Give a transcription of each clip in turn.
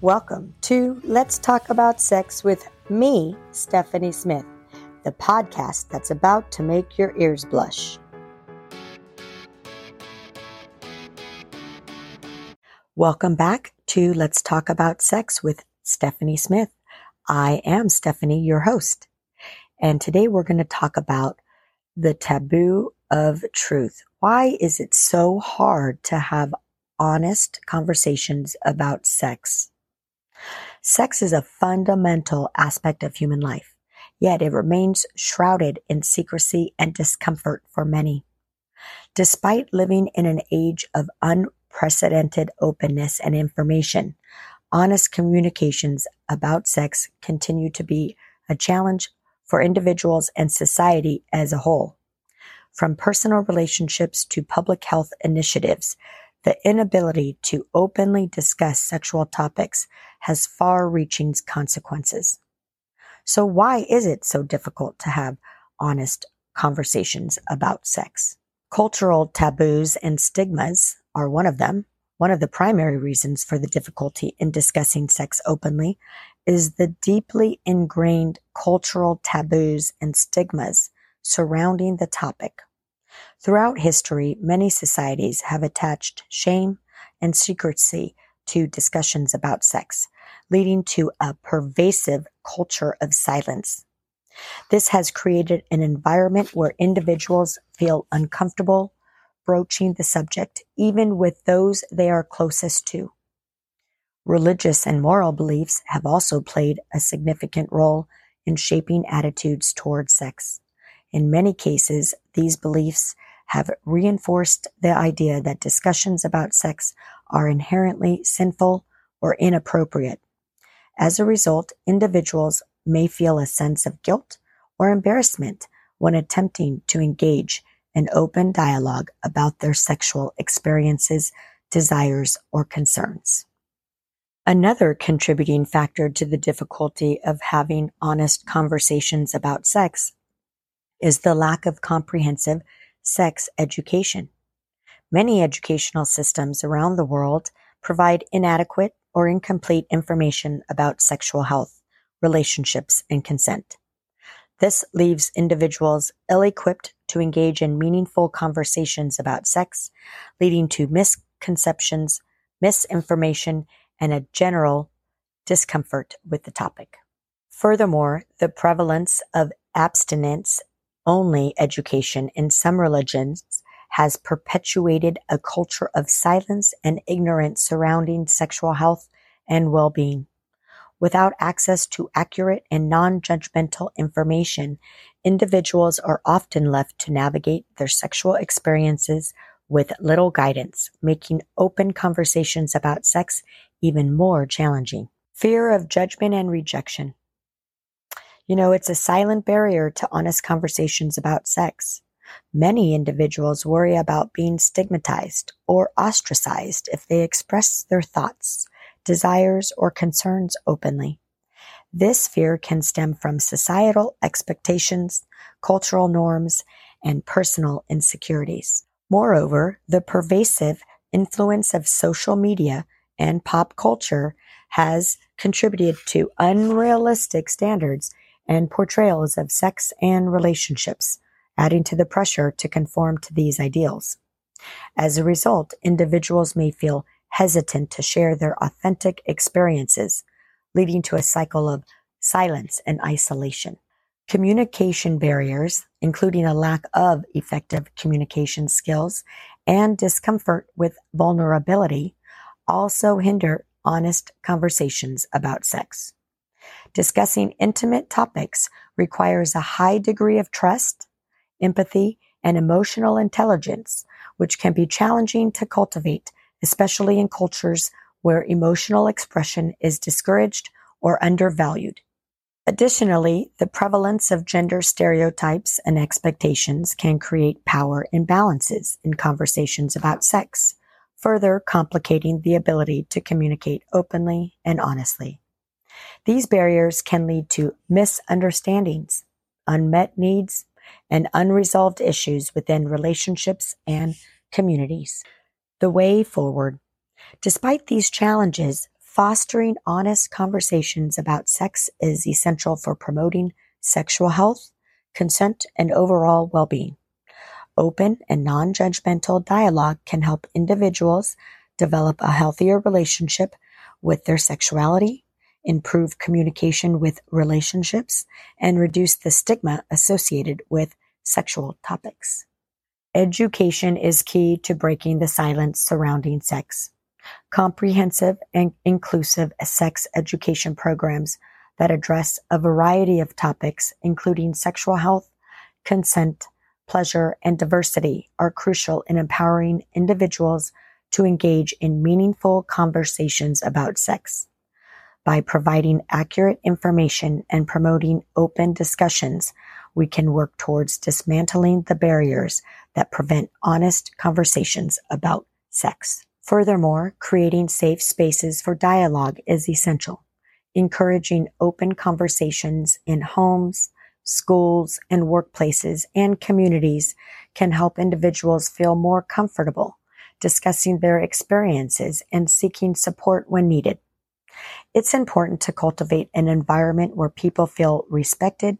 Welcome to Let's Talk About Sex with me, Stephanie Smith, the podcast that's about to make your ears blush. Welcome back to Let's Talk About Sex with Stephanie Smith. I am Stephanie, your host. And today we're going to talk about the taboo of truth. Why is it so hard to have honest conversations about sex? Sex is a fundamental aspect of human life, yet it remains shrouded in secrecy and discomfort for many. Despite living in an age of unprecedented openness and information, honest communications about sex continue to be a challenge for individuals and society as a whole. From personal relationships to public health initiatives, the inability to openly discuss sexual topics has far reaching consequences. So why is it so difficult to have honest conversations about sex? Cultural taboos and stigmas are one of them. One of the primary reasons for the difficulty in discussing sex openly is the deeply ingrained cultural taboos and stigmas surrounding the topic. Throughout history, many societies have attached shame and secrecy to discussions about sex, leading to a pervasive culture of silence. This has created an environment where individuals feel uncomfortable broaching the subject, even with those they are closest to. Religious and moral beliefs have also played a significant role in shaping attitudes toward sex. In many cases, these beliefs have reinforced the idea that discussions about sex are inherently sinful or inappropriate. As a result, individuals may feel a sense of guilt or embarrassment when attempting to engage in open dialogue about their sexual experiences, desires, or concerns. Another contributing factor to the difficulty of having honest conversations about sex is the lack of comprehensive sex education. Many educational systems around the world provide inadequate or incomplete information about sexual health, relationships, and consent. This leaves individuals ill equipped to engage in meaningful conversations about sex, leading to misconceptions, misinformation, and a general discomfort with the topic. Furthermore, the prevalence of abstinence only education in some religions has perpetuated a culture of silence and ignorance surrounding sexual health and well-being. Without access to accurate and non-judgmental information, individuals are often left to navigate their sexual experiences with little guidance, making open conversations about sex even more challenging. Fear of judgment and rejection. You know, it's a silent barrier to honest conversations about sex. Many individuals worry about being stigmatized or ostracized if they express their thoughts, desires, or concerns openly. This fear can stem from societal expectations, cultural norms, and personal insecurities. Moreover, the pervasive influence of social media and pop culture has contributed to unrealistic standards and portrayals of sex and relationships, adding to the pressure to conform to these ideals. As a result, individuals may feel hesitant to share their authentic experiences, leading to a cycle of silence and isolation. Communication barriers, including a lack of effective communication skills and discomfort with vulnerability, also hinder honest conversations about sex. Discussing intimate topics requires a high degree of trust, empathy, and emotional intelligence, which can be challenging to cultivate, especially in cultures where emotional expression is discouraged or undervalued. Additionally, the prevalence of gender stereotypes and expectations can create power imbalances in conversations about sex, further complicating the ability to communicate openly and honestly. These barriers can lead to misunderstandings, unmet needs, and unresolved issues within relationships and communities. The way forward. Despite these challenges, Fostering honest conversations about sex is essential for promoting sexual health, consent, and overall well-being. Open and non-judgmental dialogue can help individuals develop a healthier relationship with their sexuality, improve communication with relationships, and reduce the stigma associated with sexual topics. Education is key to breaking the silence surrounding sex comprehensive and inclusive sex education programs that address a variety of topics, including sexual health, consent, pleasure, and diversity, are crucial in empowering individuals to engage in meaningful conversations about sex. By providing accurate information and promoting open discussions, we can work towards dismantling the barriers that prevent honest conversations about sex. Furthermore, creating safe spaces for dialogue is essential. Encouraging open conversations in homes, schools, and workplaces and communities can help individuals feel more comfortable discussing their experiences and seeking support when needed. It's important to cultivate an environment where people feel respected,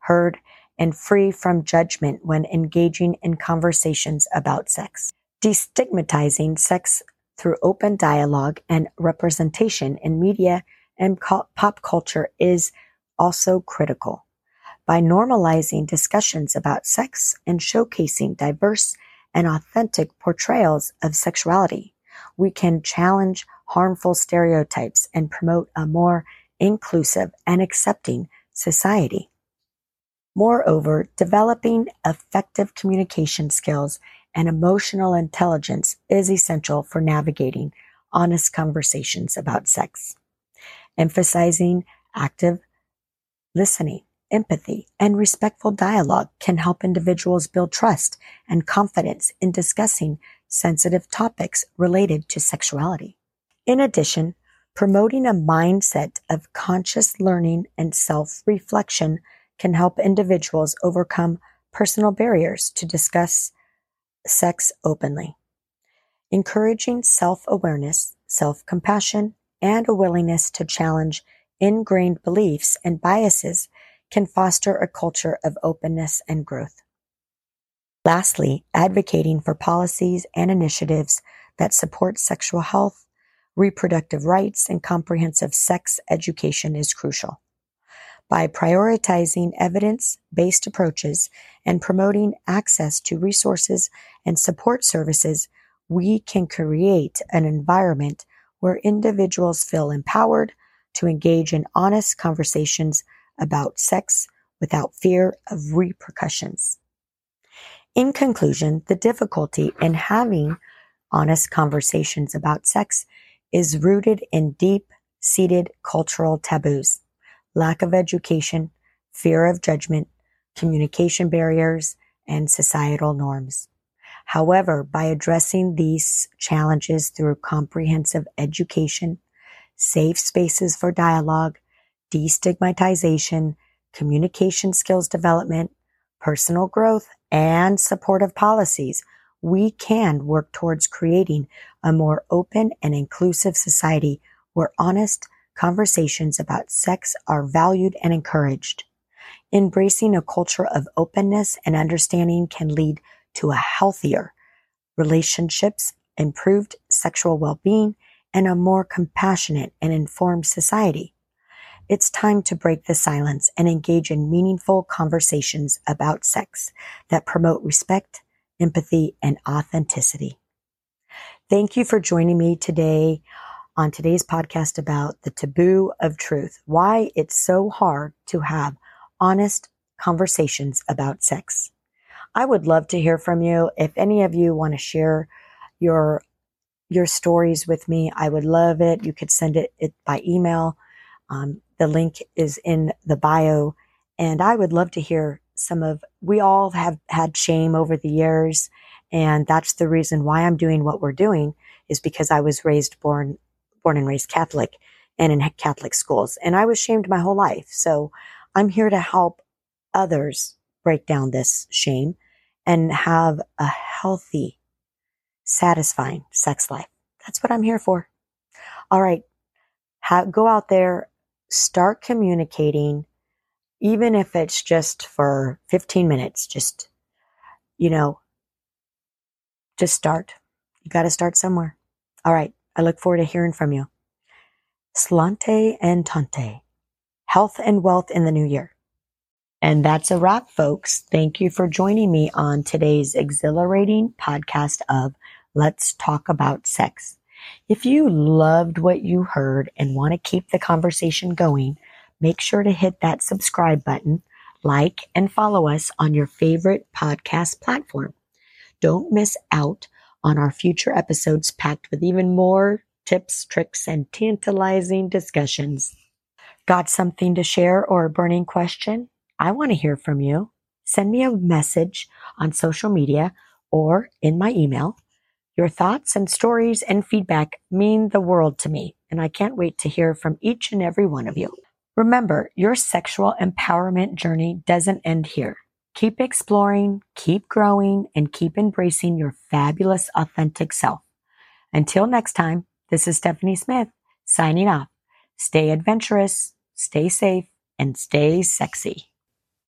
heard, and free from judgment when engaging in conversations about sex. Destigmatizing sex through open dialogue and representation in media and pop culture is also critical. By normalizing discussions about sex and showcasing diverse and authentic portrayals of sexuality, we can challenge harmful stereotypes and promote a more inclusive and accepting society. Moreover, developing effective communication skills and emotional intelligence is essential for navigating honest conversations about sex. Emphasizing active listening, empathy, and respectful dialogue can help individuals build trust and confidence in discussing sensitive topics related to sexuality. In addition, promoting a mindset of conscious learning and self-reflection can help individuals overcome personal barriers to discuss sex openly. Encouraging self-awareness, self-compassion, and a willingness to challenge ingrained beliefs and biases can foster a culture of openness and growth. Lastly, advocating for policies and initiatives that support sexual health, reproductive rights, and comprehensive sex education is crucial by prioritizing evidence-based approaches and promoting access to resources and support services, we can create an environment where individuals feel empowered to engage in honest conversations about sex without fear of repercussions. In conclusion, the difficulty in having honest conversations about sex is rooted in deep seated cultural taboos lack of education, fear of judgment, communication barriers, and societal norms. However, by addressing these challenges through comprehensive education, safe spaces for dialogue, destigmatization, communication skills development, personal growth, and supportive policies, we can work towards creating a more open and inclusive society where honest, conversations about sex are valued and encouraged. Embracing a culture of openness and understanding can lead to a healthier relationships, improved sexual well-being, and a more compassionate and informed society. It's time to break the silence and engage in meaningful conversations about sex that promote respect, empathy, and authenticity. Thank you for joining me today on today's podcast about the taboo of truth, why it's so hard to have honest conversations about sex. I would love to hear from you. If any of you want to share your your stories with me. I would love it. You could send it, it by email. Um, the link is in the bio. And I would love to hear some of, we all have had shame over the years. And that's the reason why I'm doing what we're doing is because I was raised, born, born and raised Catholic and in Catholic schools. And I was shamed my whole life. So I'm here to help others break down this shame and have a healthy, satisfying sex life. That's what I'm here for. All right. Have, go out there, start communicating, even if it's just for 15 minutes, just, you know, just start. You got to start somewhere. All right. I look forward to hearing from you. Sláinte and Táinte. Health and wealth in the new year. And that's a wrap, folks. Thank you for joining me on today's exhilarating podcast of Let's Talk About Sex. If you loved what you heard and want to keep the conversation going, make sure to hit that subscribe button, like, and follow us on your favorite podcast platform. Don't miss out on our future episodes packed with even more tips, tricks, and tantalizing discussions. Got something to share or a burning question? I want to hear from you. Send me a message on social media or in my email. Your thoughts and stories and feedback mean the world to me, and I can't wait to hear from each and every one of you. Remember, your sexual empowerment journey doesn't end here. Keep exploring, keep growing, and keep embracing your fabulous, authentic self. Until next time, this is Stephanie Smith signing off. Stay adventurous, stay safe, and stay sexy.